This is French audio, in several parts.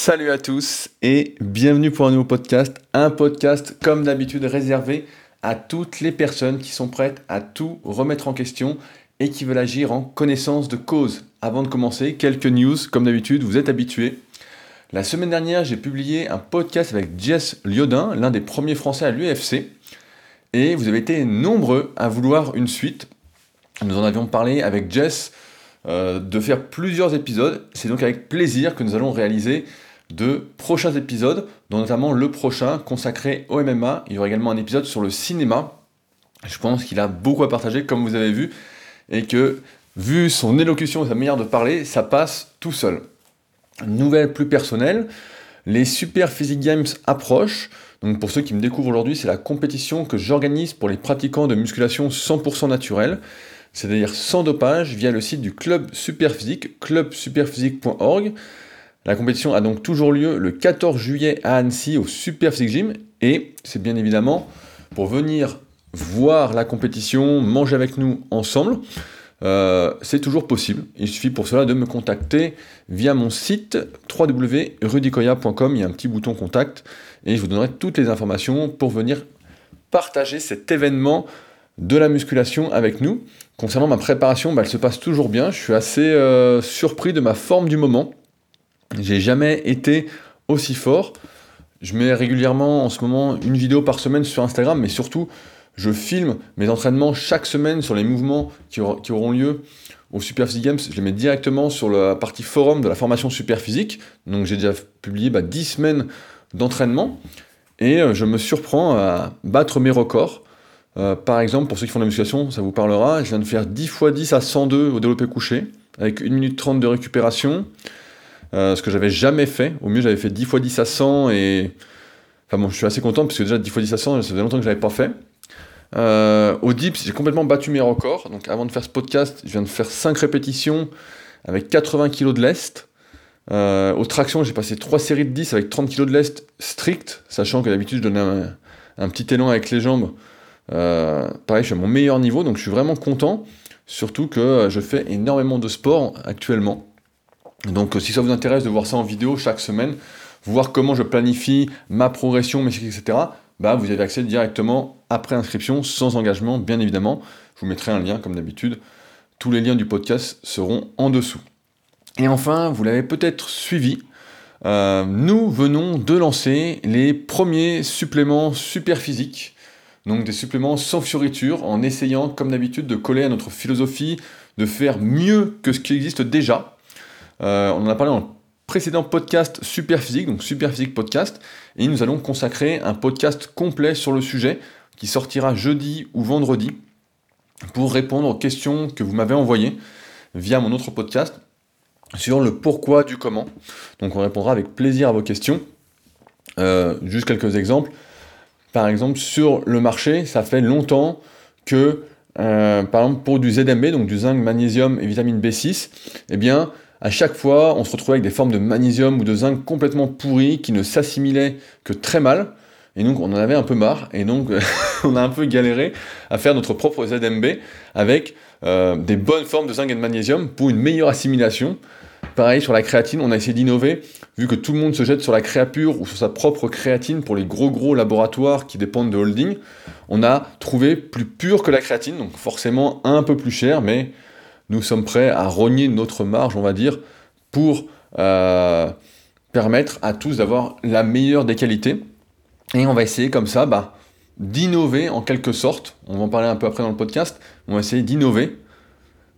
Salut à tous et bienvenue pour un nouveau podcast. Un podcast comme d'habitude réservé à toutes les personnes qui sont prêtes à tout remettre en question et qui veulent agir en connaissance de cause. Avant de commencer, quelques news, comme d'habitude, vous êtes habitués. La semaine dernière, j'ai publié un podcast avec Jess Liodin, l'un des premiers Français à l'UFC. Et vous avez été nombreux à vouloir une suite. Nous en avions parlé avec Jess euh, de faire plusieurs épisodes. C'est donc avec plaisir que nous allons réaliser de prochains épisodes, dont notamment le prochain consacré au MMA. Il y aura également un épisode sur le cinéma. Je pense qu'il a beaucoup à partager, comme vous avez vu, et que, vu son élocution et sa manière de parler, ça passe tout seul. Nouvelle plus personnelle, les Super Physique Games approchent. Donc pour ceux qui me découvrent aujourd'hui, c'est la compétition que j'organise pour les pratiquants de musculation 100% naturelle c'est-à-dire sans dopage, via le site du Club Superphysique, clubsuperphysique.org. La compétition a donc toujours lieu le 14 juillet à Annecy au Superphysique Gym, et c'est bien évidemment pour venir voir la compétition, manger avec nous ensemble. Euh, c'est toujours possible. Il suffit pour cela de me contacter via mon site www.rudicoya.com. Il y a un petit bouton contact et je vous donnerai toutes les informations pour venir partager cet événement de la musculation avec nous. Concernant ma préparation, bah, elle se passe toujours bien. Je suis assez euh, surpris de ma forme du moment. J'ai jamais été aussi fort. Je mets régulièrement en ce moment une vidéo par semaine sur Instagram, mais surtout, je filme mes entraînements chaque semaine sur les mouvements qui, auront lieu au Super Physique Games. Je les mets directement sur la partie forum de la formation Super Physique. Donc j'ai déjà publié bah, 10 semaines d'entraînement et euh, je me surprends à battre mes records. Euh, par exemple, pour ceux qui font de la musculation, ça vous parlera, je viens de faire 10 x 10 à 102 au développé couché, avec 1 minute 30 de récupération, euh, ce que j'avais jamais fait. Au mieux, j'avais fait 10 x 10 à 100 et. Enfin bon, je suis assez content parce que déjà 10 x 10 à 100, ça faisait longtemps que je l'avais pas fait. Euh, au dips, j'ai complètement battu mes records. Donc avant de faire ce podcast, je viens de faire 5 répétitions avec 80 kg de lest. aux tractions, j'ai passé 3 séries de 10 avec 30 kg de lest strict, sachant que d'habitude je donnais un, un, petit élan avec les jambes euh, pareil, je suis à mon meilleur niveau, donc je suis vraiment content. Surtout que euh, je fais énormément de sport actuellement. Donc euh, si ça vous intéresse de voir ça en vidéo chaque semaine, voir comment je planifie ma progression, mes cycles, etc., bah, vous avez accès directement après inscription, sans engagement, bien évidemment. Je vous mettrai un lien comme d'habitude. Tous les liens du podcast seront en dessous. Et enfin, vous l'avez peut-être suivi, nous venons de lancer les premiers suppléments super physiques donc des suppléments sans fioriture, en essayant, comme d'habitude, de coller à notre philosophie, de faire mieux que ce qui existe déjà. Euh, on en a parlé dans le précédent podcast Super Physique, donc Super Physique Podcast, et nous allons consacrer un podcast complet sur le sujet, qui sortira jeudi ou vendredi, pour répondre aux questions que vous m'avez envoyées via mon autre podcast sur le pourquoi du comment. Donc on répondra avec plaisir à vos questions. Euh, juste quelques exemples par exemple, sur le marché, ça fait longtemps que, euh, par exemple, pour du ZMB, donc du zinc, magnésium et vitamine B6, eh bien, à chaque fois, on se retrouvait avec des formes de magnésium ou de zinc complètement pourries qui ne s'assimilaient que très mal. Et donc, on en avait un peu marre. Et donc, on a un peu galéré à faire notre propre ZMB avec euh, des bonnes formes de zinc et de magnésium pour une meilleure assimilation. Pareil sur la créatine, on a essayé d'innover, vu que tout le monde se jette sur la créapure ou sur sa propre créatine pour les gros gros laboratoires qui dépendent de holding, on a trouvé plus pur que la créatine, donc forcément un peu plus cher, mais nous sommes prêts à rogner notre marge, on va dire, pour euh, permettre à tous d'avoir la meilleure des qualités. Et on va essayer comme ça bah, d'innover en quelque sorte, on va en parler un peu après dans le podcast, on va essayer d'innover,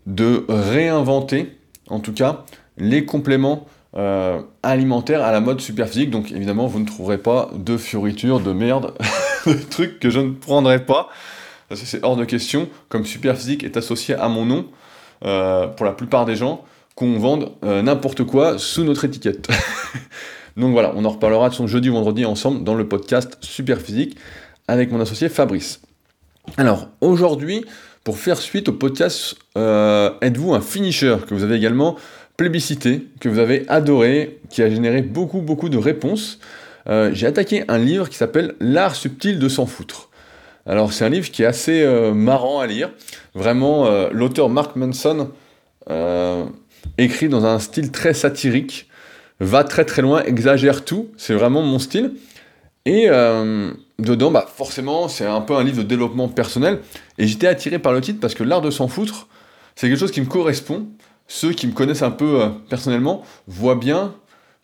de réinventer en tout cas les compléments euh, alimentaires à la mode super physique. Donc évidemment, vous ne trouverez pas de fioritures, de merde, de trucs que je ne prendrai pas. C'est hors de question. Comme super physique est associé à mon nom, euh, pour la plupart des gens, qu'on vende euh, n'importe quoi sous notre étiquette. Donc voilà, on en reparlera de son jeudi ou vendredi ensemble dans le podcast Super Physique avec mon associé Fabrice. Alors aujourd'hui, pour faire suite au podcast Êtes-vous un finisher que vous avez également plébiscité, que vous avez adoré, qui a généré beaucoup, beaucoup de réponses? Euh, j'ai attaqué un livre qui s'appelle L'art subtil de s'en foutre. Alors c'est un livre qui est assez euh, marrant à lire. Vraiment, euh, l'auteur Mark Manson écrit dans un style très satirique. va très très loin, exagère tout, c'est vraiment mon style. Et euh, dedans, bah, forcément, c'est un peu un livre de développement personnel. Et j'étais attiré par le titre parce que l'art de s'en foutre, c'est quelque chose qui me correspond. Ceux qui me connaissent un peu euh, personnellement voient bien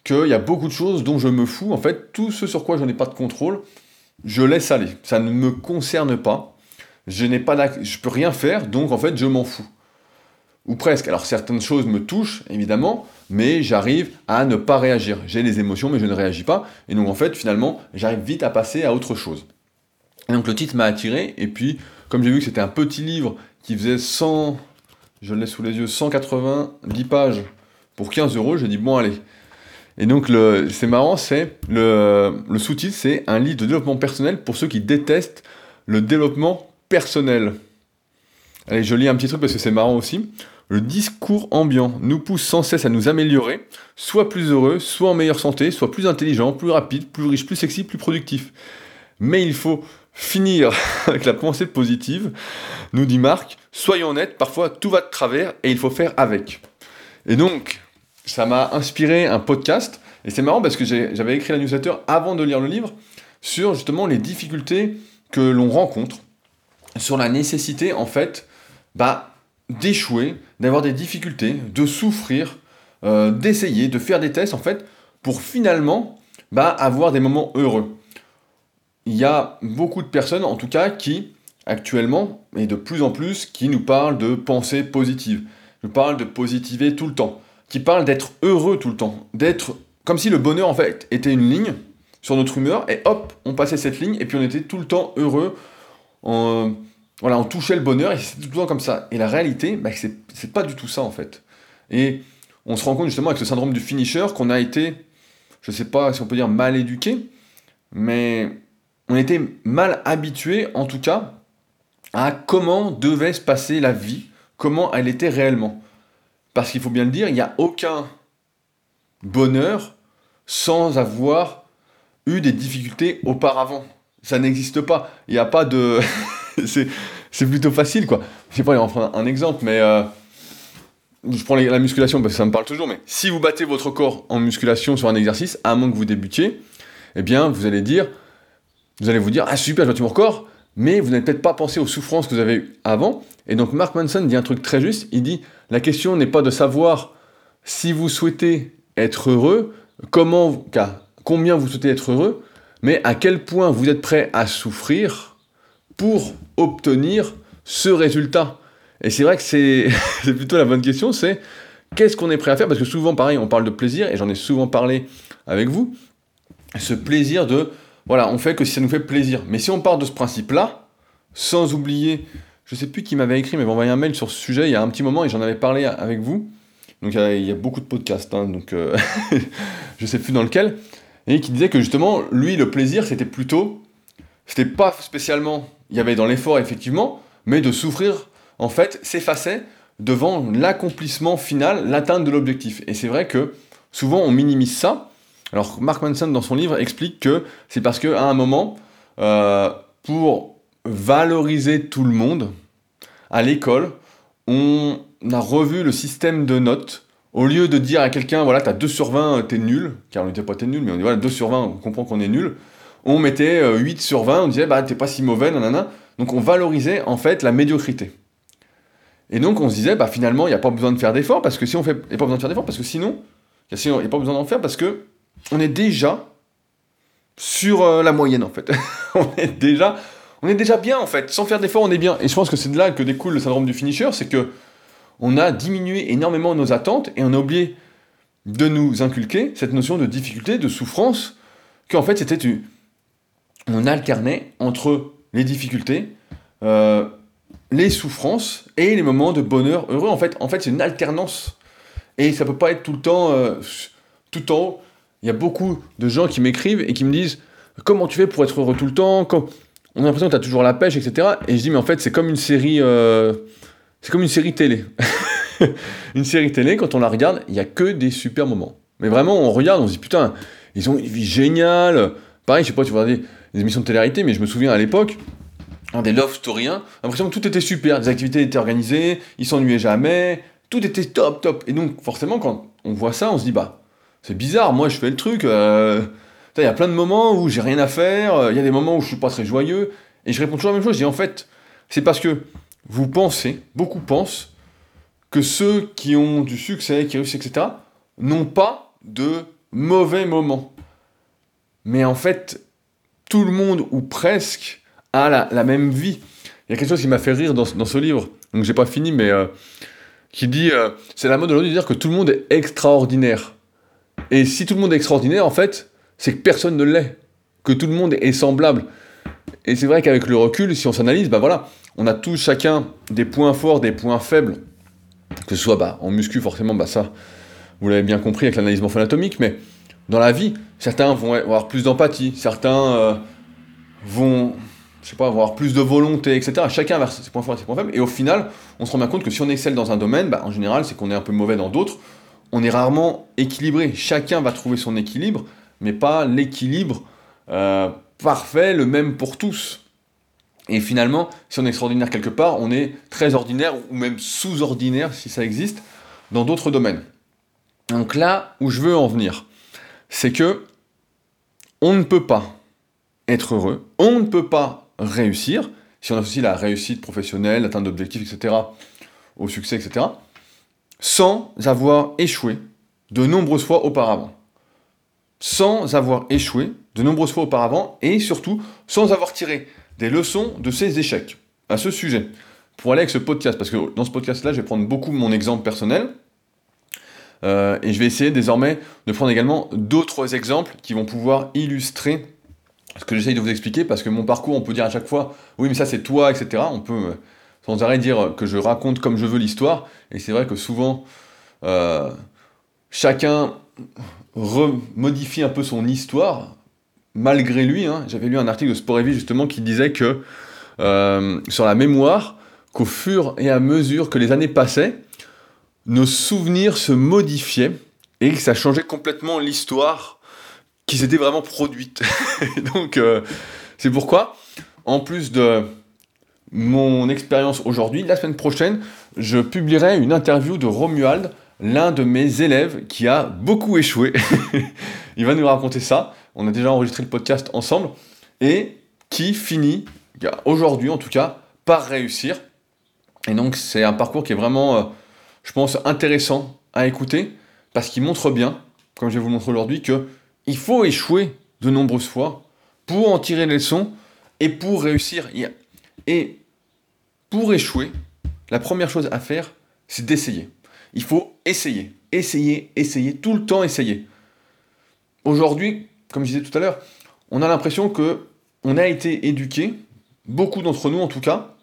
qu'il y a beaucoup de choses dont je me fous. En fait, tout ce sur quoi je n'ai pas de contrôle, je laisse aller. Ça ne me concerne pas. Je n'ai pas je peux rien faire, donc en fait, je m'en fous. Ou presque. Alors certaines choses me touchent, évidemment, mais j'arrive à ne pas réagir. J'ai les émotions, mais je ne réagis pas. Et donc en fait, finalement, j'arrive vite à passer à autre chose. Donc le titre m'a attiré, et puis, comme j'ai vu que c'était un petit livre qui faisait 100, je laisse sous les yeux, 190 pages pour 15 euros, j'ai dit bon allez. Et donc c'est marrant, c'est le, le sous-titre, c'est un livre de développement personnel pour ceux qui détestent le développement personnel. Allez, je lis un petit truc parce que c'est marrant aussi. Le discours ambiant nous pousse sans cesse à nous améliorer, soit plus heureux, soit en meilleure santé, soit plus intelligent, plus rapide, plus riche, plus sexy, plus productif. Mais il faut finir avec la pensée positive, nous dit Marc. Soyons honnêtes, parfois tout va de travers et il faut faire avec. Et donc, ça m'a inspiré un podcast. Et c'est marrant parce que j'avais écrit la newsletter avant de lire le livre sur justement les difficultés que l'on rencontre, sur la nécessité en fait bah, d'échouer, d'avoir des difficultés, de souffrir, euh, d'essayer, de faire des tests, en fait, pour finalement bah, avoir des moments heureux. Il y a beaucoup de personnes, en tout cas, qui, actuellement, et de plus en plus, qui nous parlent de pensée positive, nous parlent de positiver tout le temps, qui parlent d'être heureux tout le temps, d'être comme si le bonheur, en fait, était une ligne sur notre humeur, et hop, on passait cette ligne, et puis on était tout le temps heureux. En, voilà, on touchait le bonheur et c'est tout le temps comme ça. Et la réalité, bah, c'est pas du tout ça en fait. Et on se rend compte justement avec ce syndrome du finisher qu'on a été, je sais pas si on peut dire mal éduqué, mais on était mal habitué en tout cas à comment devait se passer la vie, comment elle était réellement. Parce qu'il faut bien le dire, il n'y a aucun bonheur sans avoir eu des difficultés auparavant. Ça n'existe pas. Il n'y a pas de... c'est plutôt facile, quoi. Je sais pas, on prendre un exemple, mais euh, je prends la musculation parce que ça me parle toujours, mais si vous battez votre corps en musculation sur un exercice, à moins que vous débutiez, eh bien, vous allez dire, vous allez vous dire, ah super, je bats mon corps, mais vous n'avez peut-être pas pensé aux souffrances que vous avez eues avant. Et donc, Mark Manson dit un truc très juste, il dit, la question n'est pas de savoir si vous souhaitez être heureux, comment, combien vous souhaitez être heureux, mais à quel point vous êtes prêt à souffrir pour obtenir ce résultat. Et c'est vrai que c'est plutôt la bonne question, c'est qu'est-ce qu'on est prêt à faire? Parce que souvent, pareil, on parle de plaisir, et j'en ai souvent parlé avec vous, ce plaisir de, voilà, on fait que si ça nous fait plaisir. Mais si on part de ce principe-là, sans oublier, je sais plus qui m'avait écrit, mais envoyé un mail sur ce sujet il y a un petit moment, et j'en avais parlé avec vous, donc il y a, beaucoup de podcasts, hein, donc euh, je sais plus dans lequel, et qui disait que justement, lui, le plaisir, c'était plutôt, c'était pas spécialement il y avait dans l'effort effectivement, mais de souffrir, en fait, s'effaçait devant l'accomplissement final, l'atteinte de l'objectif. Et c'est vrai que souvent on minimise ça. Alors Mark Manson dans son livre explique que c'est parce qu'à un moment, euh, pour valoriser tout le monde, à l'école, on a revu le système de notes. Au lieu de dire à quelqu'un, voilà, t'as 2 sur 20, t'es nul, car on n'était pas t'es nul, mais on dit, voilà, 2 sur 20, on comprend qu'on est nul on mettait 8 euh, sur 20, on disait bah t'es pas si mauvais, nanana. Donc on valorisait en fait la médiocrité. Et donc on se disait bah finalement il n'y a pas besoin de faire d'efforts parce que si on fait, il n'y a pas besoin de faire d'efforts parce que sinon, il n'y a pas besoin d'en faire parce que on est déjà sur euh, la moyenne en fait. on est déjà, on est déjà bien en fait. Sans faire d'efforts on est bien. Et je pense que c'est de là que découle le syndrome du finisher, c'est que on a diminué énormément nos attentes et on a oublié de nous inculquer cette notion de difficulté, de souffrance, qu'en fait c'était une on alternait entre les difficultés, euh, les souffrances et les moments de bonheur heureux. En fait, en fait c'est une alternance. Et ça peut pas être tout le temps, euh, tout en haut. Il y a beaucoup de gens qui m'écrivent et qui me disent Comment tu fais pour être heureux tout le temps? On a l'impression que tu as toujours la pêche, etc. Et je dis Mais en fait, c'est comme une série. Euh, c'est comme une série télé. une série télé, quand on la regarde, il n'y a que des super moments. Mais vraiment, on regarde, on se dit Putain, ils ont une vie géniale. Pareil, je sais pas, tu vois des, émissions de télé mais je me souviens à l'époque, des love stories, l'impression que tout était super, des activités étaient organisées, ils s'ennuyaient jamais, tout était top, top. Et donc, forcément, quand on voit ça, on se dit, bah, c'est bizarre, moi je fais le truc. Euh, il y a plein de moments où j'ai rien à faire, il y a des moments où je suis pas très joyeux, et je réponds toujours la même chose. Je dis en fait, c'est parce que vous pensez, beaucoup pensent, que ceux qui ont du succès, qui réussissent, etc., n'ont pas de mauvais moments. Mais en fait, tout le monde, ou presque, a la, même vie. Il y a quelque chose qui m'a fait rire dans, ce livre, donc j'ai pas fini, mais euh, qui dit euh, c'est la mode de dire que tout le monde est extraordinaire. Et si tout le monde est extraordinaire, en fait, c'est que personne ne l'est, que tout le monde est semblable. Et c'est vrai qu'avec le recul, si on s'analyse, ben voilà, on a tous chacun des points forts, des points faibles, que ce soit bah, en muscu forcément, bah ça, vous l'avez bien compris avec l'analyse morpho-anatomique, mais dans la vie, certains vont avoir plus d'empathie, certains euh, vont, je sais pas, avoir plus de volonté, etc. Chacun a ses points forts et ses points faibles, et au final, on se rend bien compte que si on excelle dans un domaine, bah, en général, c'est qu'on est un peu mauvais dans d'autres. On est rarement équilibré. Chacun va trouver son équilibre, mais pas l'équilibre euh, parfait, le même pour tous. Et finalement, si on est extraordinaire quelque part, on est très ordinaire ou même sous-ordinaire, si ça existe, dans d'autres domaines. Donc là où je veux en venir, c'est que on ne peut pas être heureux, on ne peut pas réussir, si on associe la réussite professionnelle, l'atteinte d'objectifs, etc., au succès, etc., sans avoir échoué de nombreuses fois auparavant. Sans avoir échoué de nombreuses fois auparavant et surtout sans avoir tiré des leçons de ces échecs à ce sujet. Pour aller avec ce podcast, parce que dans ce podcast-là, je vais prendre beaucoup mon exemple personnel, euh, et je vais essayer désormais de prendre également d'autres exemples qui vont pouvoir illustrer ce que j'essaye de vous expliquer, parce que mon parcours, on peut dire à chaque fois, oui, mais ça c'est toi, etc. On peut euh, sans arrêt dire que je raconte comme je veux l'histoire, et c'est vrai que souvent, euh, chacun remodifie un peu son histoire, malgré lui. Hein. J'avais lu un article de Sport Vie justement qui disait que sur la mémoire, qu'au fur et à mesure que les années passaient, nos souvenirs se modifiaient et que ça changeait complètement l'histoire qui s'était vraiment produite. Donc, euh, c'est pourquoi, en plus de mon expérience aujourd'hui, la semaine prochaine, je publierai une interview de Romuald, l'un de mes élèves qui a beaucoup échoué. Il va nous raconter ça. On a déjà enregistré le podcast ensemble et qui finit, aujourd'hui en tout cas, par réussir. Et donc, c'est un parcours qui est vraiment. Euh, je pense, intéressant à écouter parce qu'il montre bien, comme je vais vous le montrer aujourd'hui, que il faut échouer de nombreuses fois pour en tirer les leçons et pour réussir. Et pour échouer, la première chose à faire, c'est d'essayer. Il faut essayer, essayer, essayer, tout le temps essayer. Aujourd'hui, comme je disais tout à l'heure, on a l'impression que on a été éduqué, beaucoup d'entre nous en tout cas,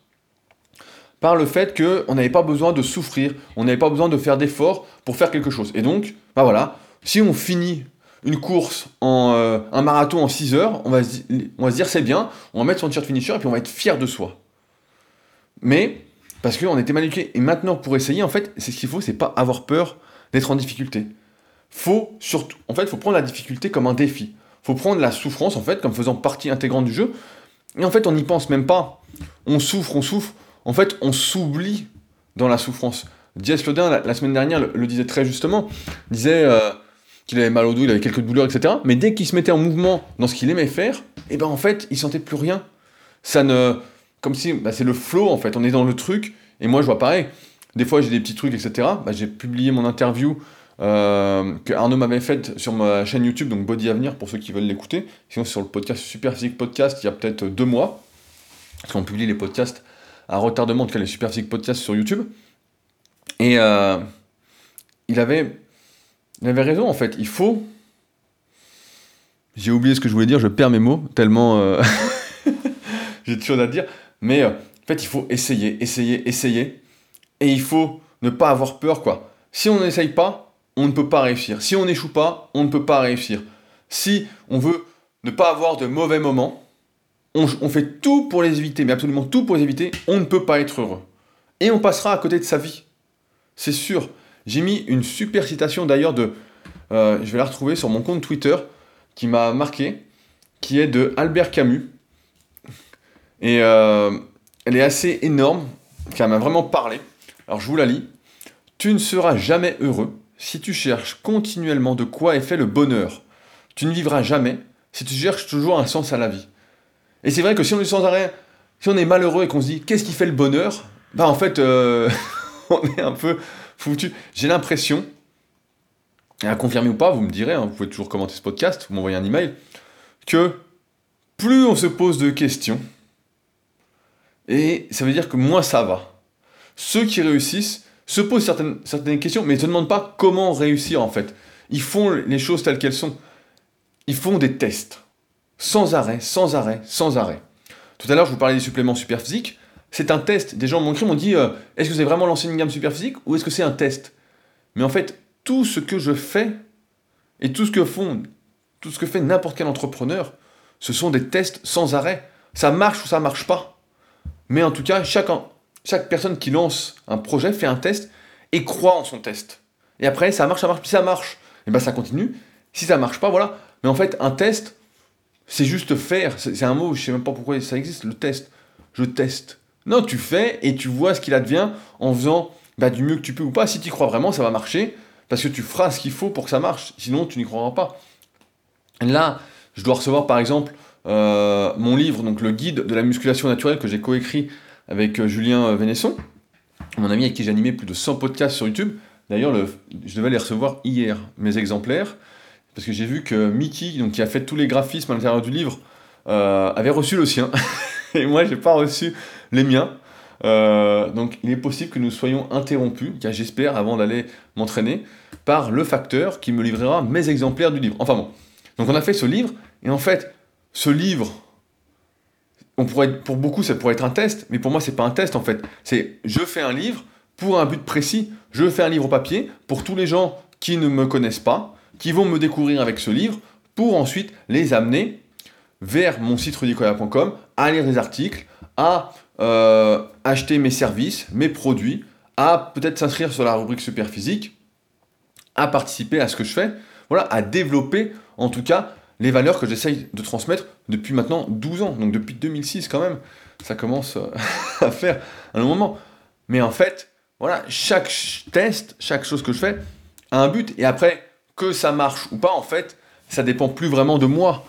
par le fait qu'on n'avait pas besoin de souffrir, on n'avait pas besoin de faire d'efforts pour faire quelque chose. Et donc, bah voilà, si on finit une course en euh, un marathon en 6 heures, on va, se, on va dire c'est bien, on va mettre son t-shirt finisher et puis on va être fier de soi. Mais parce qu'on était mal. Et maintenant, pour essayer, en fait, c'est ce qu'il faut, c'est pas avoir peur d'être en difficulté. Faut surtout, en fait, faut prendre la difficulté comme un défi. Faut prendre la souffrance, en fait, comme faisant partie intégrante du jeu. Et en fait, on n'y pense même pas. On souffre, on souffre en fait, on s'oublie dans la souffrance. Diaz Lodin, la, semaine dernière, le, disait très justement, disait euh, qu'il avait mal au dos, il avait quelques douleurs, etc. Mais dès qu'il se mettait en mouvement dans ce qu'il aimait faire, eh ben en fait, il sentait plus rien. Ça ne... Comme si... Bah, c'est le flow, en fait. On est dans le truc. Et moi, je vois pareil. Des fois, j'ai des petits trucs, etc. Bah, j'ai publié mon interview euh, que Arnaud m'avait faite sur ma chaîne YouTube, donc Body Avenir, pour ceux qui veulent l'écouter. Sinon, sur le podcast Super Physique Podcast, il y a peut-être deux mois. Parce qu'on publie les podcasts à retardement, en tout cas les Super Physique Podcasts sur YouTube. Et euh, il, avait, il avait raison en fait, il faut... J'ai oublié ce que je voulais dire, je perds mes mots, tellement euh, j'ai de choses à dire. Mais euh, en fait, il faut essayer, essayer, essayer. Et il faut ne pas avoir peur, quoi. Si on n'essaye pas, on ne peut pas réussir. Si on n'échoue pas, on ne peut pas réussir. Si on veut ne pas avoir de mauvais moments, on, fait tout pour les éviter, mais absolument tout pour les éviter, on ne peut pas être heureux. Et on passera à côté de sa vie. C'est sûr. J'ai mis une super citation d'ailleurs de... Euh, je vais la retrouver sur mon compte Twitter qui m'a marqué, qui est de Albert Camus. Et euh, elle est assez énorme, car elle m'a vraiment parlé. Alors je vous la lis. Tu ne seras jamais heureux si tu cherches continuellement de quoi est fait le bonheur, tu ne vivras jamais si tu cherches toujours un sens à la vie. Et c'est vrai que si on est sans arrêt, si on est malheureux et qu'on se dit qu'est-ce qui fait le bonheur, bah en fait, euh, on est un peu foutu. J'ai l'impression, à confirmer ou pas, vous me direz, hein, vous pouvez toujours commenter ce podcast, vous m'envoyez un email, que plus on se pose de questions, et ça veut dire que moins ça va. Ceux qui réussissent se posent certaines, certaines questions, mais ne se demandent pas comment réussir en fait. Ils font les choses telles qu'elles sont. Ils font des tests. Sans arrêt, sans arrêt, sans arrêt. Tout à l'heure, je vous parlais des suppléments super physiques. C'est un test. Des gens m'ont écrit, m'ont dit euh, Est-ce que vous avez vraiment lancé une gamme super physique ou est-ce que c'est un test? Mais en fait, tout ce que je fais et tout ce que font, tout ce que fait n'importe quel entrepreneur, ce sont des tests sans arrêt. Ça marche ou ça marche pas. Mais en tout cas, chaque, personne qui lance un projet fait un test et croit en son test. Et après, ça marche, ça marche, puis ça marche. Et bien ça continue. Si ça marche pas, voilà. Mais en fait, un test, c'est juste faire. C'est un mot, je sais même pas pourquoi ça existe, le test. Je teste. Non, tu fais et tu vois ce qu'il advient en faisant bah, du mieux que tu peux ou pas. Si tu crois vraiment, ça va marcher. Parce que tu feras ce qu'il faut pour que ça marche. Sinon, tu n'y croiras pas. Là, je dois recevoir par exemple euh, mon livre, donc le guide de la musculation naturelle que j'ai coécrit avec euh, Julien euh, Vénesson, mon ami avec qui j'ai animé plus de 100 podcasts sur YouTube. D'ailleurs, je devais les recevoir hier, mes exemplaires, parce que j'ai vu que Mickey, donc, qui a fait tous les graphismes à l'intérieur du livre, avait reçu le sien. et moi, j'ai pas reçu les miens. donc, il est possible que nous soyons interrompus, j'espère, avant d'aller m'entraîner, par le facteur qui me livrera mes exemplaires du livre. Enfin bon. Donc, on a fait ce livre, et en fait, ce livre, on pourrait, pour beaucoup, ça pourrait être un test, mais pour moi, c'est pas un test en fait. C'est je fais un livre pour un but précis. Je fais un livre au papier pour tous les gens qui ne me connaissent pas, qui vont me découvrir avec ce livre, pour ensuite les amener vers mon site rudicoya.com, à lire des articles, à euh, acheter mes services, mes produits, à peut-être s'inscrire sur la rubrique super physique, à participer à ce que je fais, voilà, à développer en tout cas les valeurs que j'essaye de transmettre depuis maintenant 12 ans, donc depuis 2006 quand même. Ça commence euh, à faire un moment. Mais en fait, voilà, chaque test, chaque chose que je fais a un but. Et après, que ça marche ou pas, en fait, ça dépend plus vraiment de moi.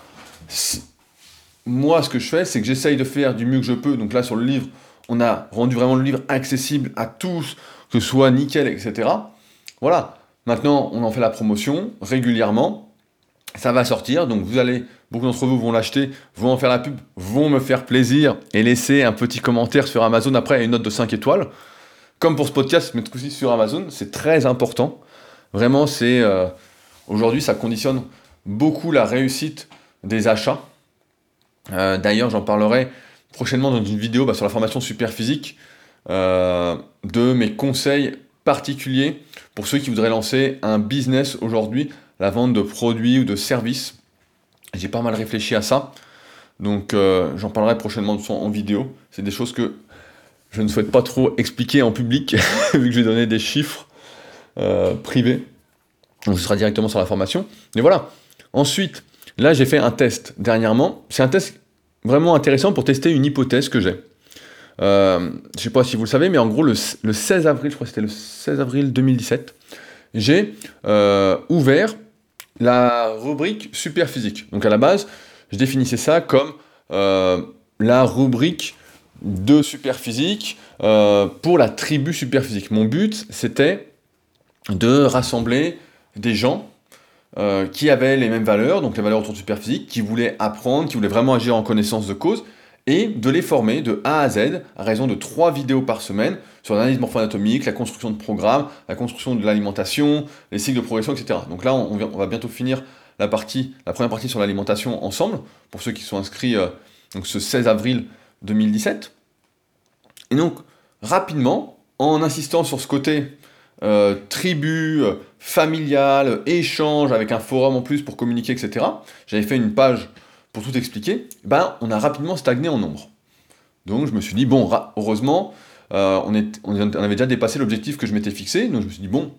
Moi, ce que je fais, c'est que j'essaye de faire du mieux que je peux. Donc là, sur le livre, on a rendu vraiment le livre accessible à tous, que ce soit nickel, etc. Voilà. Maintenant, on en fait la promotion régulièrement ça va sortir, donc vous allez, beaucoup d'entre vous vont l'acheter, vont en faire la pub, vont me faire plaisir et laisser un petit commentaire sur Amazon après une note de 5 étoiles. Comme pour ce podcast, mais aussi sur Amazon, c'est très important. Vraiment, c'est euh, aujourd'hui, ça conditionne beaucoup la réussite des achats. Euh, d'ailleurs, j'en parlerai prochainement dans une vidéo bah, sur la formation super physique euh, de mes conseils particuliers pour ceux qui voudraient lancer un business aujourd'hui la vente de produits ou de services. J'ai pas mal réfléchi à ça. Donc euh, j'en parlerai prochainement en vidéo. C'est des choses que je ne souhaite pas trop expliquer en public, vu que j'ai donné des chiffres euh, privés. Donc ce sera directement sur la formation. Mais voilà. Ensuite, là j'ai fait un test dernièrement. C'est un test vraiment intéressant pour tester une hypothèse que j'ai. Euh, je ne sais pas si vous le savez, mais en gros, le, le 16 avril, je crois que c'était le 16 avril 2017, j'ai ouvert la rubrique super physique. Donc à la base, je définissais ça comme euh, la rubrique de super physique euh, pour la tribu super physique. Mon but, c'était de rassembler des gens euh, qui avaient les mêmes valeurs, donc les valeurs autour du super physique, qui voulaient apprendre, qui voulaient vraiment agir en connaissance de cause, et de les former de A à Z à raison de trois vidéos par semaine sur l'analyse morpho-anatomique, la construction de programmes, la construction de l'alimentation, les cycles de progression, etc. Donc là, on, va bientôt finir la, partie, la première partie sur l'alimentation ensemble, pour ceux qui sont inscrits euh, donc ce 16 avril 2017. Et donc, rapidement, en insistant sur ce côté euh, tribu, euh, familial, échange avec un forum en plus pour communiquer, etc., j'avais fait une page pour tout expliquer, ben, on a rapidement stagné en nombre. Donc je me suis dit, bon, heureusement, euh, on, avait déjà dépassé l'objectif que je m'étais fixé, donc je me suis dit, bon,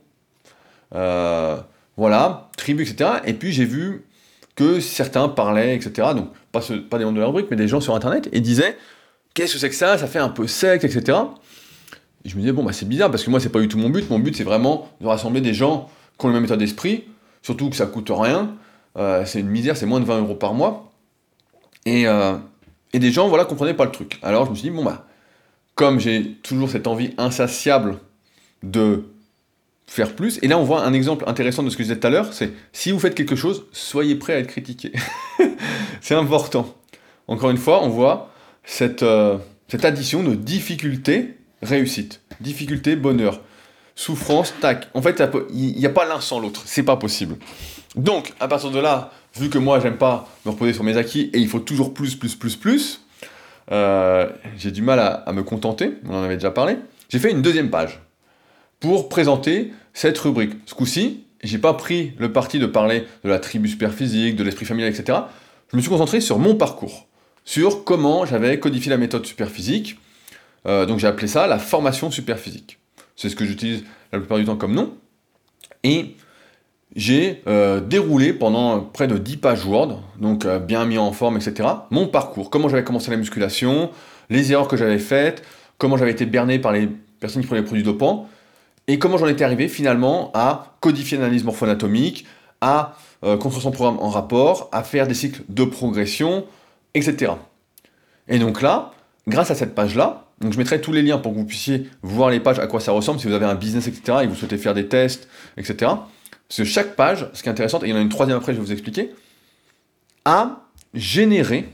euh, voilà, tribu, etc. Et puis j'ai vu que certains parlaient, etc. Donc pas, des membres de la rubrique, mais des gens sur Internet, et disaient, qu'est-ce que c'est que ça? Ça fait un peu sec, etc. Et je me disais, bon, bah, c'est bizarre, parce que moi, c'est pas du tout mon but. Mon but, c'est vraiment de rassembler des gens qui ont les mêmes état d'esprit, surtout que ça coûte rien, euh, c'est une misère, c'est moins de 20 euros par mois. Et, et des gens, voilà, comprenaient pas le truc. Alors je me suis dit, bon bah, comme j'ai toujours cette envie insatiable de faire plus, et là on voit un exemple intéressant de ce que je disais tout à l'heure, c'est si vous faites quelque chose, soyez prêt à être critiqué. c'est important. Encore une fois, on voit cette, euh, cette addition de difficulté, réussite, difficulté, bonheur, souffrance, tac. En fait, il n'y a pas l'un sans l'autre, c'est pas possible. Donc, à partir de là, vu que moi, j'aime pas me reposer sur mes acquis et il faut toujours plus, plus, plus, plus, euh, j'ai du mal à, me contenter, on en avait déjà parlé. J'ai fait une deuxième page pour présenter cette rubrique. Ce coup-ci, j'ai pas pris le parti de parler de la tribu superphysique, de l'esprit familial, etc. Je me suis concentré sur mon parcours, sur comment j'avais codifié la méthode superphysique. Euh, donc j'ai appelé ça la formation superphysique. C'est ce que j'utilise la plupart du temps comme nom. Et j'ai euh, déroulé pendant près de 10 pages Word, donc euh, bien mis en forme, etc., mon parcours, comment j'avais commencé la musculation, les erreurs que j'avais faites, comment j'avais été berné par les personnes qui prenaient les produits dopants, et comment j'en étais arrivé finalement à codifier l'analyse morpho-anatomique, à euh, construire son programme en rapport, à faire des cycles de progression, etc. Et donc là, grâce à cette page-là, donc je mettrai tous les liens pour que vous puissiez voir les pages, à quoi ça ressemble, si vous avez un business, etc., et vous souhaitez faire des tests, etc. Parce que chaque page, ce qui est intéressant, et il y en a une troisième après, je vais vous expliquer, a généré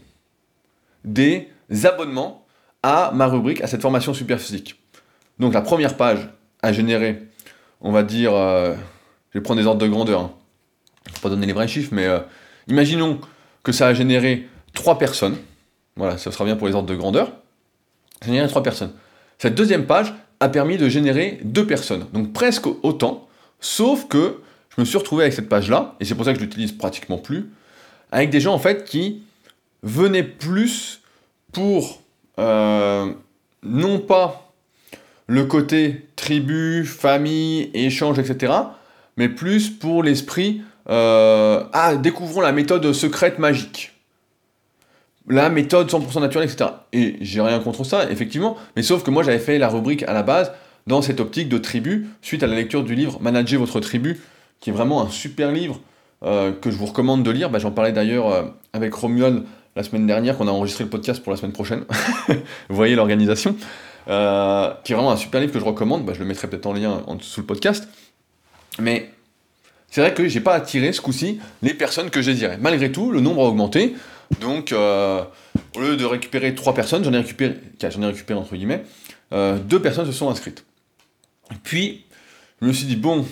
des abonnements à ma rubrique, à cette formation super physique. Donc la première page a généré, on va dire, euh, je vais prendre des ordres de grandeur, hein. je ne vais pas donner les vrais chiffres, mais euh, imaginons que ça a généré trois personnes, voilà, ça sera bien pour les ordres de grandeur, générer trois personnes. Cette deuxième page a permis de générer deux personnes, donc presque autant, sauf que je me suis retrouvé avec cette page-là, et c'est pour ça que je l'utilise pratiquement plus, avec des gens en fait qui venaient plus pour euh, non pas le côté tribu, famille, échange, etc., mais plus pour l'esprit euh, ah découvrons la méthode secrète magique la méthode 100% naturelle, etc. Et j'ai rien contre ça, effectivement, mais sauf que moi j'avais fait la rubrique à la base dans cette optique de tribu, suite à la lecture du livre Manager votre tribu, qui est vraiment un super livre euh, que je vous recommande de lire. Bah, j'en parlais d'ailleurs euh, avec Romuald la semaine dernière, qu'on a enregistré le podcast pour la semaine prochaine. vous voyez l'organisation. Euh, qui est vraiment un super livre que je recommande. Bah, je le mettrai peut-être en lien en dessous le podcast. Mais c'est vrai que j'ai pas attiré ce coup-ci les personnes que je désirais. Malgré tout, le nombre a augmenté. Donc, au lieu de récupérer trois personnes, j'en ai récupéré, j'en ai récupéré entre guillemets, deux personnes se sont inscrites. Puis, je me suis dit, bon,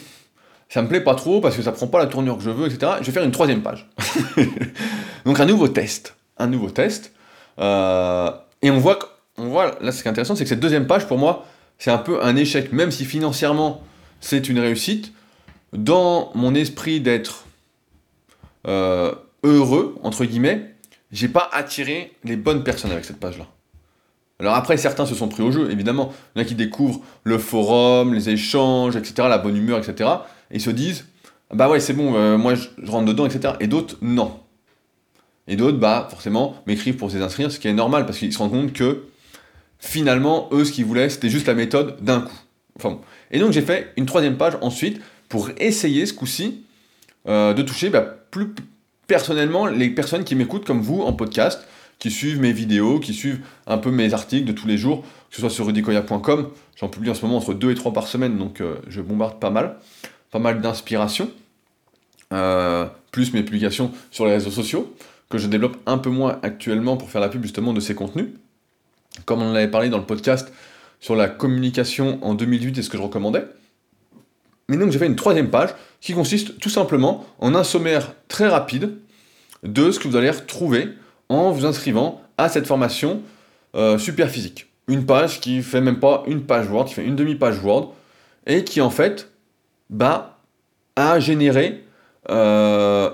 ça me plaît pas trop parce que ça prend pas la tournure que je veux, etc. Je vais faire une troisième page. Donc, un nouveau test. Un nouveau test. Euh, et on voit, on voit, là, ce qui est intéressant, c'est que cette deuxième page, pour moi, c'est un peu un échec, même si financièrement, c'est une réussite. Dans mon esprit d'être heureux, entre guillemets, j'ai pas attiré les bonnes personnes avec cette page-là. Alors après, certains se sont pris au jeu, évidemment. Il y en a qui découvrent le forum, les échanges, etc., la bonne humeur, etc. Ils se disent, bah ouais, c'est bon, euh, moi je, rentre dedans, etc. Et d'autres, non. Et d'autres, bah forcément, m'écrivent pour s'inscrire, ce qui est normal, parce qu'ils se rendent compte que finalement, eux, ce qu'ils voulaient, c'était juste la méthode d'un coup. Enfin, Et donc j'ai fait une troisième page ensuite pour essayer ce coup-ci euh, de toucher bah, plus, personnellement les personnes qui m'écoutent comme vous en podcast, qui suivent mes vidéos, qui suivent un peu mes articles de tous les jours, que ce soit sur rudicoya.com, j'en publie en ce moment entre 2 et 3 par semaine, donc euh, je bombarde pas mal, pas mal d'inspiration, euh, plus mes publications sur les réseaux sociaux, que je développe un peu moins actuellement pour faire la pub justement de ces contenus. Comme on en avait parlé dans le podcast sur la communication en 2008 et ce que je recommandais. Mais donc j'ai fait une troisième page qui consiste tout simplement en un sommaire très rapide de ce que vous allez retrouver en vous inscrivant à cette formation euh, super physique. Une page qui fait même pas une page Word, qui fait une demi-page Word, et qui en fait bah, a généré euh,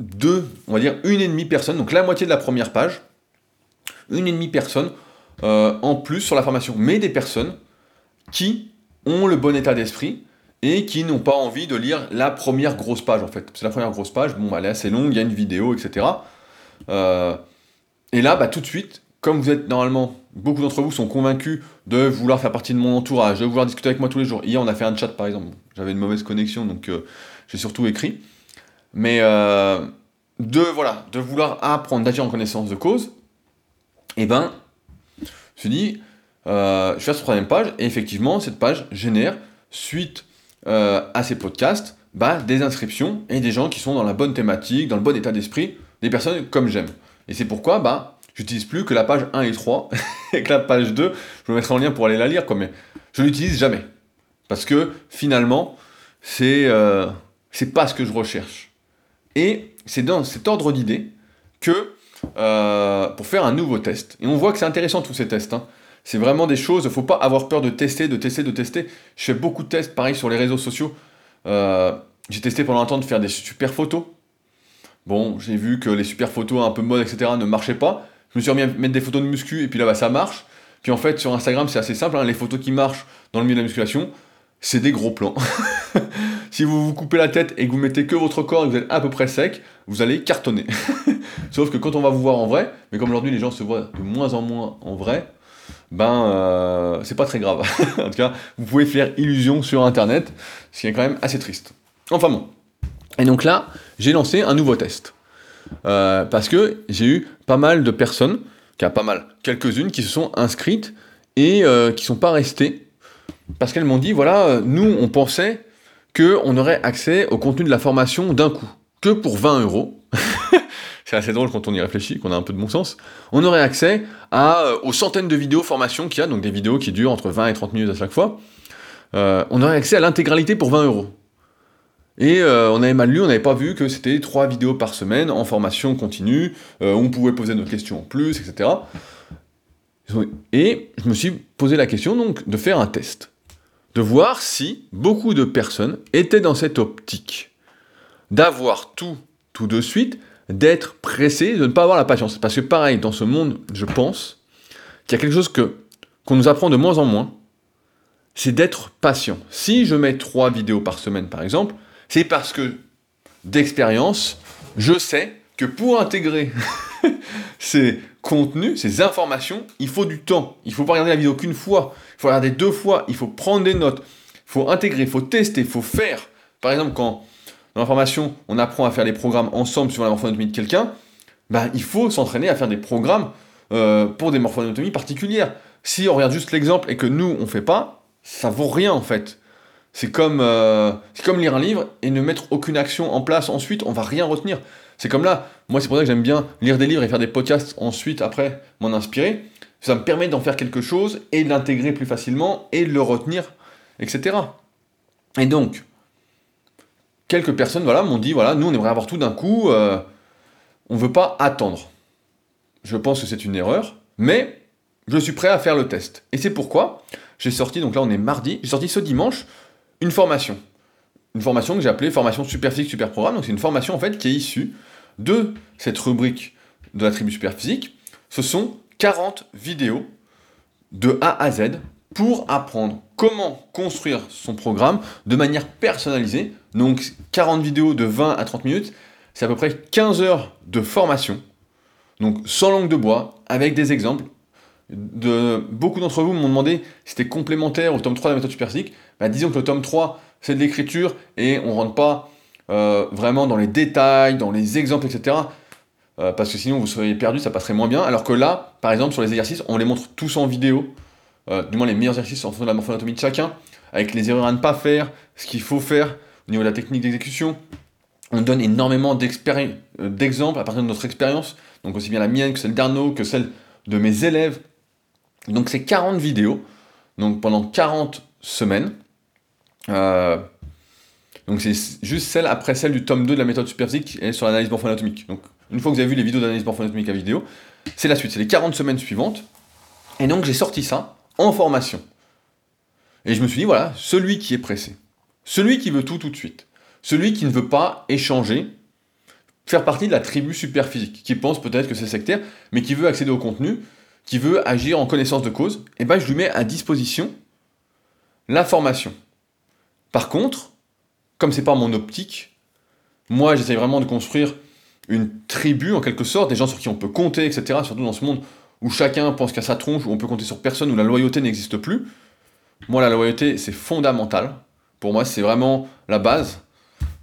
deux, on va dire une et demie personne, donc la moitié de la première page, une et demie personne euh, en plus sur la formation, mais des personnes qui ont le bon état d'esprit, et qui n'ont pas envie de lire la première grosse page en fait. C'est la première grosse page, bon, elle est assez longue, il y a une vidéo, etc. Euh, et là, bah, tout de suite, comme vous êtes normalement, beaucoup d'entre vous sont convaincus de vouloir faire partie de mon entourage, de vouloir discuter avec moi tous les jours. Hier, on a fait un chat par exemple. J'avais une mauvaise connexion, donc euh, j'ai surtout écrit. Mais euh, de voilà, de vouloir apprendre, d'agir en connaissance de cause, eh ben, je me suis dit, euh, je fais cette troisième page, et effectivement, cette page génère, suite à ces podcasts, bah, des inscriptions et des gens qui sont dans la bonne thématique, dans le bon état d'esprit, des personnes comme j'aime. Et c'est pourquoi, bah, j'utilise plus que la page 1 et 3, et que la page 2, je vous mettrai en lien pour aller la lire, quoi, mais je l'utilise jamais. Parce que finalement, c'est euh, pas ce que je recherche. Et c'est dans cet ordre d'idée que, euh, pour faire un nouveau test, et on voit que c'est intéressant tous ces tests, hein. c'est vraiment des choses, il faut pas avoir peur de tester, de tester, de tester. Je fais beaucoup de tests, pareil, sur les réseaux sociaux. Euh, j'ai testé pendant un temps de faire des super photos. Bon, j'ai vu que les super photos un peu mode, etc. ne marchaient pas. Je me suis remis à mettre des photos de muscu et puis là, bah, ça marche. Puis en fait, sur Instagram, c'est assez simple. Hein. les photos qui marchent dans le milieu de la musculation, c'est des gros plans. si vous vous coupez la tête et que vous mettez que votre corps et que vous êtes à peu près sec, vous allez cartonner. Sauf que quand on va vous voir en vrai, mais comme aujourd'hui les gens se voient de moins en moins en vrai, ben euh, c'est pas très grave. en tout cas, vous pouvez faire illusion sur internet, ce qui est quand même assez triste. Enfin bon. Et donc là, j'ai lancé un nouveau test. Euh, parce que j'ai eu pas mal de personnes, qui a pas mal, quelques-unes qui se sont inscrites et euh, qui sont pas restées parce qu'elles m'ont dit voilà, nous on pensait qu'on aurait accès au contenu de la formation d'un coup, que pour 20 euros. C'est assez drôle quand on y réfléchit, qu'on a un peu de bon sens. On aurait accès à, euh, aux centaines de vidéos formation qu'il y a, donc des vidéos qui durent entre 20 et 30 minutes à chaque fois. on aurait accès à l'intégralité pour 20 euros. Et euh, on avait mal lu, on n'avait pas vu que c'était trois vidéos par semaine en formation continue, euh, on pouvait poser nos questions en plus, etc. Et je me suis posé la question donc de faire un test, de voir si beaucoup de personnes étaient dans cette optique, d'avoir tout tout de suite, d'être pressé, de ne pas avoir la patience. Parce que pareil, dans ce monde, je pense qu'il y a quelque chose que qu'on nous apprend de moins en moins, c'est d'être patient. Si je mets trois vidéos par semaine, par exemple, c'est parce que, d'expérience, je sais que pour intégrer ces contenus, ces informations, il faut du temps. Il ne faut pas regarder la vidéo qu'une fois, il faut regarder deux fois, il faut prendre des notes, il faut intégrer, il faut tester, il faut faire. Par exemple, quand dans la formation, on apprend à faire des programmes ensemble sur la morphoanatomie de quelqu'un, ben, il faut s'entraîner à faire des programmes euh, pour des morphoanatomies particulières. Si on regarde juste l'exemple et que nous, on ne fait pas, ça vaut rien en fait. C'est comme, euh, comme lire un livre et ne mettre aucune action en place ensuite, on va rien retenir. C'est comme là, moi c'est pour ça que j'aime bien lire des livres et faire des podcasts ensuite, après, m'en inspirer. Ça me permet d'en faire quelque chose et de l'intégrer plus facilement et de le retenir, etc. Et donc, quelques personnes voilà, m'ont dit, voilà, nous on aimerait avoir tout d'un coup, euh, on ne veut pas attendre. Je pense que c'est une erreur, mais je suis prêt à faire le test. Et c'est pourquoi j'ai sorti, donc là on est mardi, j'ai sorti ce dimanche une formation. Une formation que j'ai appelée formation super physique, super programme. Donc c'est une formation en fait qui est issue de cette rubrique de la tribu super physique. Ce sont 40 vidéos de A à Z pour apprendre comment construire son programme de manière personnalisée. Donc 40 vidéos de 20 à 30 minutes, c'est à peu près 15 heures de formation. Donc sans langue de bois, avec des exemples. De, beaucoup d'entre vous m'ont demandé si c'était complémentaire au tome 3 de la méthode super physique. Bah, disons que le tome 3, c'est de l'écriture et on ne rentre pas euh, vraiment dans les détails, dans les exemples, etc. Euh, parce que sinon vous seriez perdu, ça passerait moins bien. Alors que là, par exemple, sur les exercices, on les montre tous en vidéo, euh, du moins les meilleurs exercices en fonction de la morphoanatomie de chacun, avec les erreurs à ne pas faire, ce qu'il faut faire au niveau de la technique d'exécution. On donne énormément d'exemples à partir de notre expérience, donc aussi bien la mienne que celle d'Arnaud, que celle de mes élèves. Donc c'est 40 vidéos, donc pendant 40 semaines. Euh, donc c'est juste celle après celle du tome 2 de la méthode superphysique et sur l'analyse morpho-anatomique. Donc une fois que vous avez vu les vidéos d'analyse morpho-anatomique à vidéo, c'est la suite, c'est les 40 semaines suivantes. Et donc j'ai sorti ça en formation. Et je me suis dit, voilà, celui qui est pressé, celui qui veut tout tout de suite, celui qui ne veut pas échanger, faire partie de la tribu superphysique, qui pense peut-être que c'est sectaire, mais qui veut accéder au contenu, qui veut agir en connaissance de cause, eh ben je lui mets à disposition la formation. Par contre, comme c'est pas mon optique, moi j'essaie vraiment de construire une tribu en quelque sorte, des gens sur qui on peut compter, etc. Surtout dans ce monde où chacun pense qu'à sa tronche, où on peut compter sur personne, où la loyauté n'existe plus. Moi, la loyauté, c'est fondamental. Pour moi, c'est vraiment la base.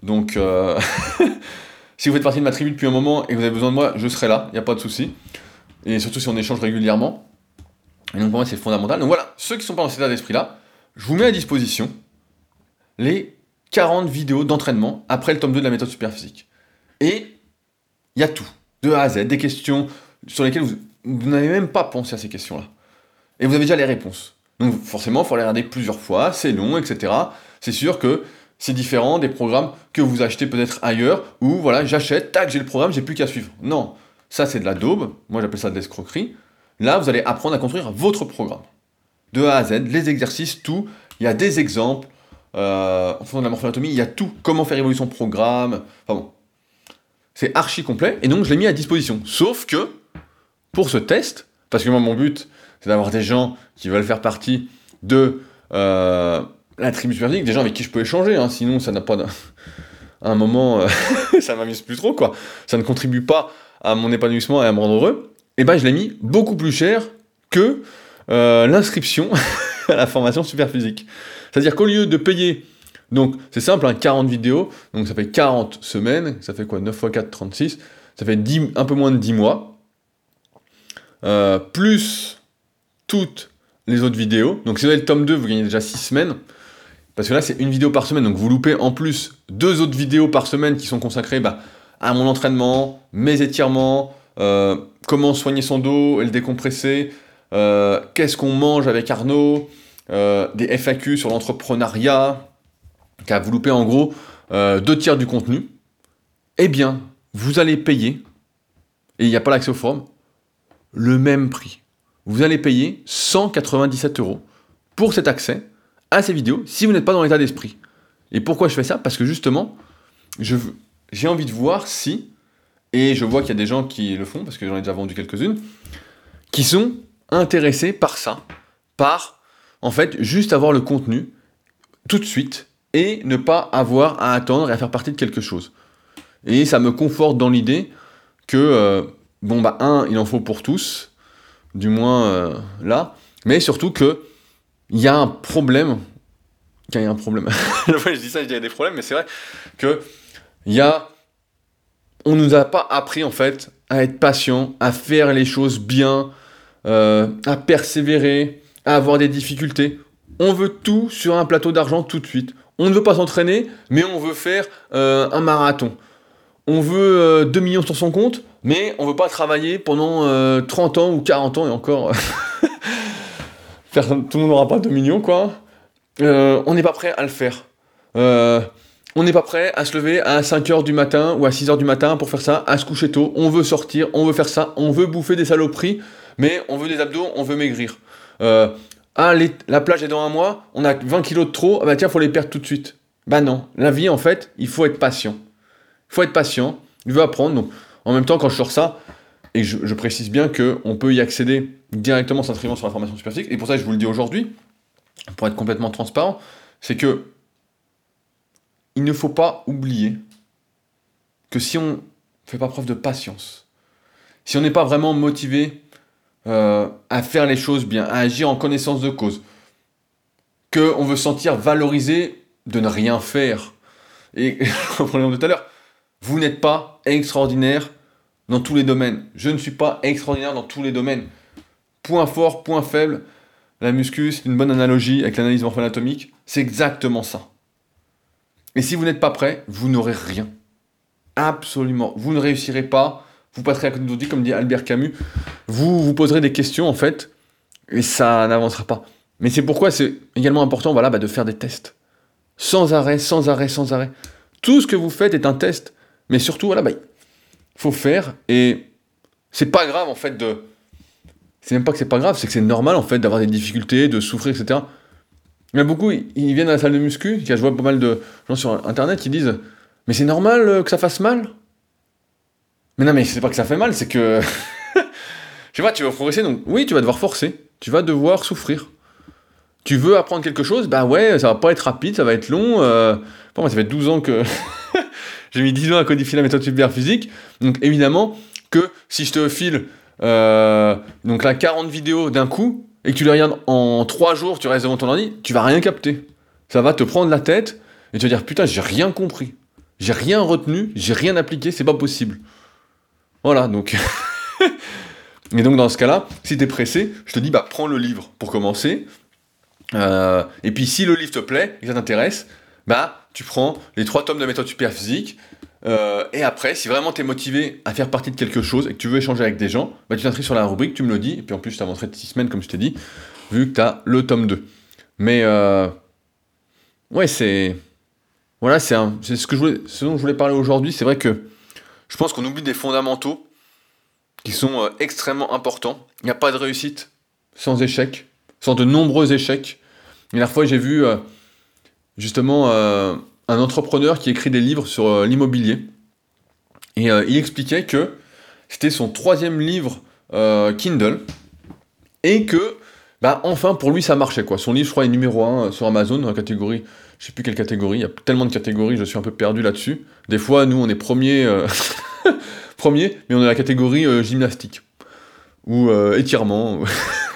Donc, euh, si vous faites partie de ma tribu depuis un moment et que vous avez besoin de moi, je serai là, il n'y a pas de souci. Et surtout si on échange régulièrement. Et donc, pour moi, c'est fondamental. Donc voilà, ceux qui ne sont pas dans cet état d'esprit-là, je vous mets à disposition les 40 vidéos d'entraînement après le tome 2 de la méthode superphysique. Et il y a tout, de A à Z, des questions sur lesquelles vous, n'avez même pas pensé à ces questions-là. Et vous avez déjà les réponses. Donc forcément, il faut les regarder plusieurs fois, c'est long, etc. C'est sûr que c'est différent des programmes que vous achetez peut-être ailleurs, où voilà, j'achète, tac, j'ai le programme, j'ai plus qu'à suivre. Non, ça c'est de la daube, moi j'appelle ça de l'escroquerie. Là, vous allez apprendre à construire votre programme. De A à Z, les exercices, tout. Il y a des exemples, euh, en fonction de la morphologie, il y a tout. Comment faire évoluer son programme. Enfin bon. C'est archi complet, et donc je l'ai mis à disposition. Sauf que, pour ce test, parce que moi mon but, c'est d'avoir des gens qui veulent faire partie de euh, la tribu superphysique, des gens avec qui je peux échanger, hein, sinon ça n'a pas un moment, euh, ça m'amuse plus trop, quoi. Ça ne contribue pas à mon épanouissement et à me rendre heureux. Et ben je l'ai mis beaucoup plus cher que euh, l'inscription à la formation superphysique. C'est-à-dire qu'au lieu de payer, donc c'est simple, hein, 40 vidéos, donc ça fait 40 semaines, ça fait quoi 9 x 4, 36, ça fait 10, un peu moins de 10 mois, euh, plus toutes les autres vidéos. Donc si vous avez le tome 2, vous gagnez déjà 6 semaines. Parce que là, c'est une vidéo par semaine, donc vous loupez en plus deux autres vidéos par semaine qui sont consacrées bah, à mon entraînement, mes étirements, euh, comment soigner son dos et le décompresser, euh, qu'est-ce qu'on mange avec Arnaud, euh, des FAQ sur l'entrepreneuriat, car vous loupez en gros deux tiers du contenu, eh bien, vous allez payer, et il n'y a pas l'accès au forum, le même prix. Vous allez payer 197 euros pour cet accès à ces vidéos si vous n'êtes pas dans l'état d'esprit. Et pourquoi je fais ça? Parce que justement, j'ai envie de voir si, et je vois qu'il y a des gens qui le font, parce que j'en ai déjà vendu quelques-unes, qui sont intéressés par ça, par, en fait, juste avoir le contenu tout de suite et ne pas avoir à attendre et à faire partie de quelque chose. Et ça me conforte dans l'idée que, euh, bon, bah, un, il en faut pour tous, du moins euh, là, mais surtout que il y a un problème. Il y a un problème. je dis ça, je dis il y a des problèmes, mais c'est vrai que il y a. On nous a pas appris en fait à être patient, à faire les choses bien, euh, à persévérer, à avoir des difficultés. On veut tout sur un plateau d'argent tout de suite. On ne veut pas s'entraîner, mais on veut faire euh, un marathon. On veut 2 euh, millions sur son compte, mais on veut pas travailler pendant 30 ans ou 40 ans et encore. tout le monde n'aura pas 2 millions, quoi. On n'est pas prêt à le faire. On n'est pas prêt à se lever à 5h du matin ou à 6h du matin pour faire ça, à se coucher tôt. On veut sortir, on veut faire ça, on veut bouffer des saloperies, mais on veut des abdos, on veut maigrir. Euh, ah, la plage est dans un mois, on a 20 kilos de trop, ah bah tiens, faut les perdre tout de suite. Bah non, la vie en fait, il faut être patient. Il faut être patient, il veut apprendre. Donc, en même temps, quand je sors ça, et je, précise bien qu'on peut y accéder directement sans s'inscrivant sur la formation superphysique. Et pour ça, je vous le dis aujourd'hui, pour être complètement transparent, c'est que il ne faut pas oublier que si on ne fait pas preuve de patience, si on n'est pas vraiment motivé euh, à faire les choses bien, à agir en connaissance de cause, qu'on veut sentir valorisé de ne rien faire, et reprenons tout à l'heure, vous n'êtes pas extraordinaire dans tous les domaines. Je ne suis pas extraordinaire dans tous les domaines. Point fort, point faible. La muscu, c'est une bonne analogie avec l'analyse morpho-anatomique. C'est exactement ça. Et si vous n'êtes pas prêt, vous n'aurez rien. Absolument. Vous ne réussirez pas. Vous passerez à côté de comme dit Albert Camus. Vous vous poserez des questions, en fait, et ça n'avancera pas. Mais c'est pourquoi c'est également important voilà, bah, de faire des tests. Sans arrêt, sans arrêt, sans arrêt. Tout ce que vous faites est un test. Mais surtout, voilà, bah, faut faire et c'est pas grave en fait de. C'est même pas que c'est pas grave, c'est que c'est normal en fait d'avoir des difficultés, de souffrir, etc. Il y a beaucoup, ils viennent à la salle de muscu, je vois pas mal de gens sur internet qui disent Mais c'est normal euh, que ça fasse mal? Mais non, mais c'est pas que ça fait mal, c'est que. je sais pas, tu veux progresser, donc oui, tu vas devoir forcer, tu vas devoir souffrir. Tu veux apprendre quelque chose, bah ouais, ça va pas être rapide, ça va être long. Euh... Bon, ça fait 12 ans que. J'ai mis 10 ans à codifier la méthode super physique. Donc évidemment que si je te file euh, donc là 40 vidéos d'un coup, et que tu les regardes en 3 jours, tu restes devant ton ordi, tu vas rien capter. Ça va te prendre la tête, et tu vas dire putain, j'ai rien compris. J'ai rien retenu, j'ai rien appliqué, c'est pas possible. Voilà, donc. et donc dans ce cas-là, si t'es pressé, je te dis bah prends le livre pour commencer. Euh, et puis si le livre te plaît et que ça t'intéresse, bah tu prends les trois tomes de méthode super physique. Euh, et après, si vraiment tu es motivé à faire partie de quelque chose et que tu veux échanger avec des gens, bah tu t'inscris sur la rubrique, tu me le dis. Et puis en plus, je t'ai montré 6 semaines, comme je t'ai dit, vu que tu as le tome 2. Mais euh, ouais, c'est. Voilà, c'est ce, que je voulais, dont je voulais parler aujourd'hui. C'est vrai que je pense qu'on oublie des fondamentaux qui sont euh, extrêmement importants. Il n'y a pas de réussite sans échec, sans de nombreux échecs. Et la fois, j'ai vu justement un entrepreneur qui écrit des livres sur l'immobilier. Et il expliquait que c'était son troisième livre Kindle. Et que, bah, enfin, pour lui, ça marchait. Quoi. Son livre, je crois, est numéro 1 sur Amazon, dans la catégorie je sais plus quelle catégorie, il y a tellement de catégories, je suis un peu perdu là-dessus. Des fois, nous, on est premier, euh, premier mais on est la catégorie euh, gymnastique ou euh, étirement,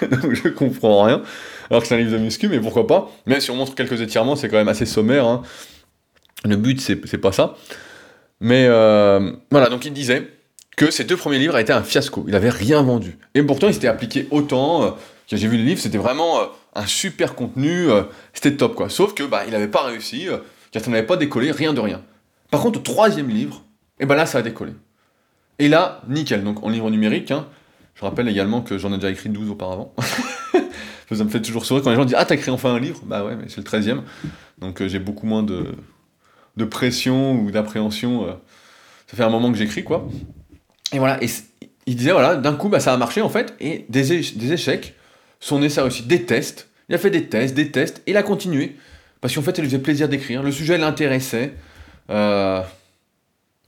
je comprends rien. Alors que c'est un livre de muscu, mais pourquoi pas Même si on montre quelques étirements, c'est quand même assez sommaire. Hein. Le but, c'est pas ça. Mais voilà, donc il disait que ses deux premiers livres été un fiasco. Il n'avait rien vendu. Et pourtant, il s'était appliqué autant. J'ai vu le livre, c'était vraiment un super contenu, euh, c'était top quoi. Sauf que bah, il n'avait pas réussi, euh, ça n'avait pas décollé, rien de rien. Par contre, au troisième livre, et eh ben là ça a décollé. Et là, nickel, donc en livre numérique, hein, je rappelle également que j'en ai déjà écrit 12 auparavant. ça me fait toujours sourire quand les gens disent Ah, t'as écrit enfin un livre? Bah ouais, mais c'est le 13 e Donc euh, j'ai beaucoup moins de, de pression ou d'appréhension. ça fait un moment que j'écris, quoi. Et voilà, et il disait Voilà, d'un coup, bah, ça a marché en fait, et des, des échecs son essai réussi des tests. Il a fait des tests, des tests, et il a continué. Parce qu'en fait, ça lui faisait plaisir d'écrire. Le sujet l'intéressait. Euh,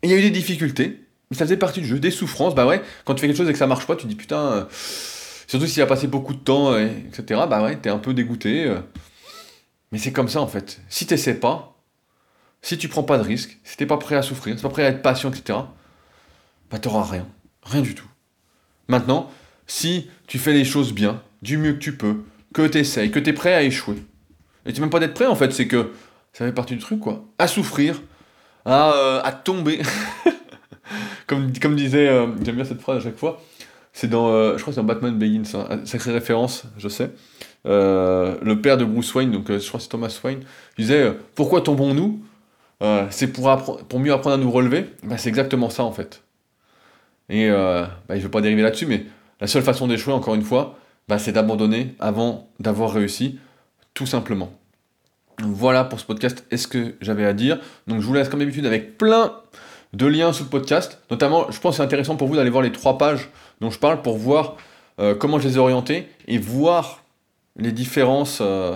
il y a eu des difficultés. Mais ça faisait partie du jeu. Des souffrances. Bah ouais, quand tu fais quelque chose et que ça marche pas, tu te dis putain. Euh, surtout s'il a passé beaucoup de temps, etc. Bah ouais, t'es un peu dégoûté. Euh. Mais c'est comme ça en fait. Si t'essaies pas, si tu prends pas de risque, si t'es pas prêt à souffrir, si t'es pas prêt à être patient, etc., bah t'auras rien. Rien du tout. Maintenant, si tu fais les choses bien, du mieux que tu peux, que tu essayes, que tu es prêt à échouer. Et tu même pas d'être prêt en fait, c'est que ça fait partie du truc quoi. À souffrir, à, euh, tomber. comme, disait, euh, j'aime bien cette phrase à chaque fois, c'est dans, euh, je crois c'est dans Batman Begins, hein, sacrée référence, je sais. le père de Bruce Wayne, donc je crois que c'est Thomas Wayne, disait Pourquoi tombons-nous? C'est pour, pour mieux apprendre à nous relever. Bah, c'est exactement ça en fait. Et bah, je ne veux pas dériver là-dessus, mais la seule façon d'échouer, encore une fois, bah, c'est d'abandonner avant d'avoir réussi, tout simplement. Voilà pour ce podcast, est-ce que j'avais à dire? Donc je vous laisse comme d'habitude avec plein de liens sous le podcast. Notamment, je pense que c'est intéressant pour vous d'aller voir les trois pages dont je parle pour voir euh, comment je les ai orientés et voir les différences, euh,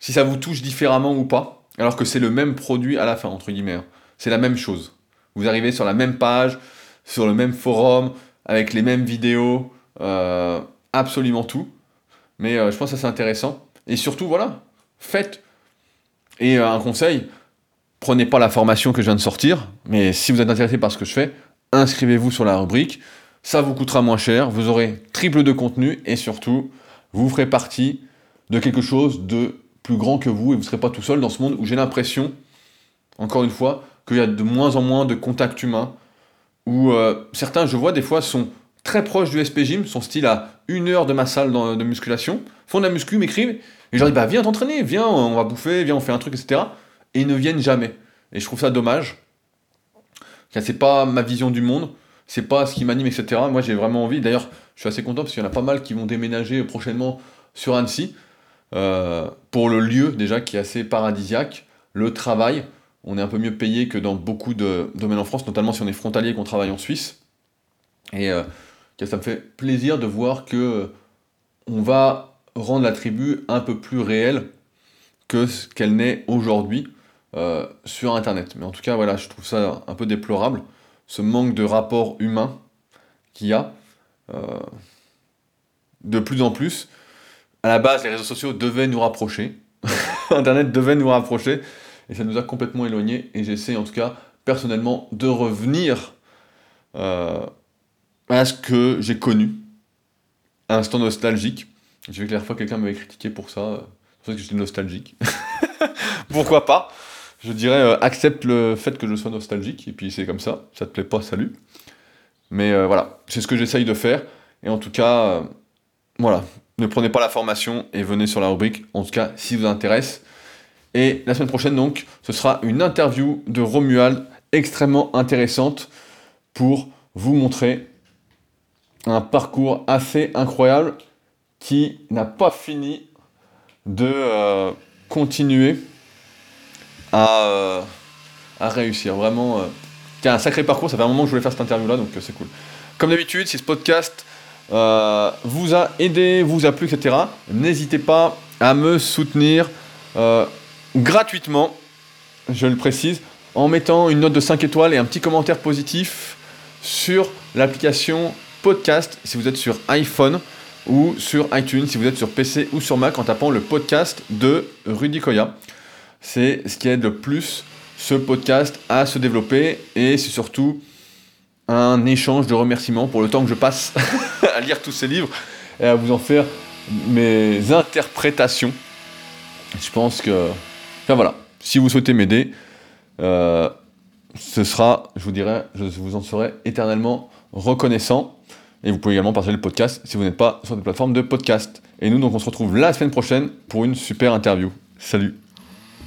si ça vous touche différemment ou pas, alors que c'est le même produit à la fin, entre guillemets. Hein. C'est la même chose. Vous arrivez sur la même page, sur le même forum, avec les mêmes vidéos, euh, absolument tout. Mais euh, je pense que c'est intéressant. Et surtout, voilà, faites. Et euh, un conseil, prenez pas la formation que je viens de sortir, mais si vous êtes intéressé par ce que je fais, inscrivez-vous sur la rubrique. Ça vous coûtera moins cher, vous aurez triple de contenu et surtout, vous ferez partie de quelque chose de plus grand que vous et vous ne serez pas tout seul dans ce monde où j'ai l'impression, encore une fois, qu'il y a de moins en moins de contacts humains, où certains, je vois des fois, sont très proche du SP Gym, son style à une heure de ma salle de musculation, font de la muscu, m'écrivent, et je leur dis bah viens t'entraîner, viens, on va bouffer, viens, on fait un truc, etc. Et ils ne viennent jamais. Et je trouve ça dommage. C'est pas ma vision du monde, c'est pas ce qui m'anime, etc. Moi j'ai vraiment envie, d'ailleurs je suis assez content parce qu'il y en a pas mal qui vont déménager prochainement sur Annecy, euh, pour le lieu déjà qui est assez paradisiaque, le travail, on est un peu mieux payé que dans beaucoup de domaines en France, notamment si on est frontalier qu'on travaille en Suisse. Et euh, ça me fait plaisir de voir que euh, on va rendre la tribu un peu plus réelle que ce qu'elle n'est aujourd'hui sur Internet. Mais en tout cas, voilà, je trouve ça un peu déplorable, ce manque de rapport humain qu'il y a de plus en plus. À la base, les réseaux sociaux devaient nous rapprocher. Internet devait nous rapprocher. Et ça nous a complètement éloignés. Et j'essaie en tout cas personnellement de revenir à ce que j'ai connu. Instant nostalgique. J'ai vu que la dernière fois quelqu'un m'avait critiqué pour ça, parce que j'étais nostalgique. Pourquoi pas? Je dirais euh, accepte le fait que je sois nostalgique, et puis c'est comme ça, ça te plaît pas, salut. Mais euh, voilà, c'est ce que j'essaye de faire, et en tout cas, euh, voilà, ne prenez pas la formation et venez sur la rubrique, en tout cas, si vous intéresse. Et la semaine prochaine, donc, ce sera une interview de Romuald extrêmement intéressante pour vous montrer un parcours assez incroyable qui n'a pas fini de euh, continuer à, euh, à, réussir. Vraiment, euh, a un sacré parcours. Ça fait un moment que je voulais faire cette interview-là, donc c'est cool. Comme d'habitude, si ce podcast vous a aidé, vous a plu, etc., n'hésitez pas à me soutenir gratuitement, je le précise, en mettant une note de 5 étoiles et un petit commentaire positif sur l'application podcast si vous êtes sur iPhone ou sur iTunes si vous êtes sur PC ou sur Mac en tapant le podcast de Rudy Koya. C'est ce qui aide le plus ce podcast à se développer et c'est surtout un échange de remerciements pour le temps que je passe lire tous ces livres et à vous en faire mes interprétations. Je pense que... Enfin voilà, si vous souhaitez m'aider, euh, ce sera, je vous dirai, je vous en serai éternellement reconnaissant. Et vous pouvez également partager le podcast si vous n'êtes pas sur des plateformes de podcast. Et nous, donc, on se retrouve la semaine prochaine pour une super interview. Salut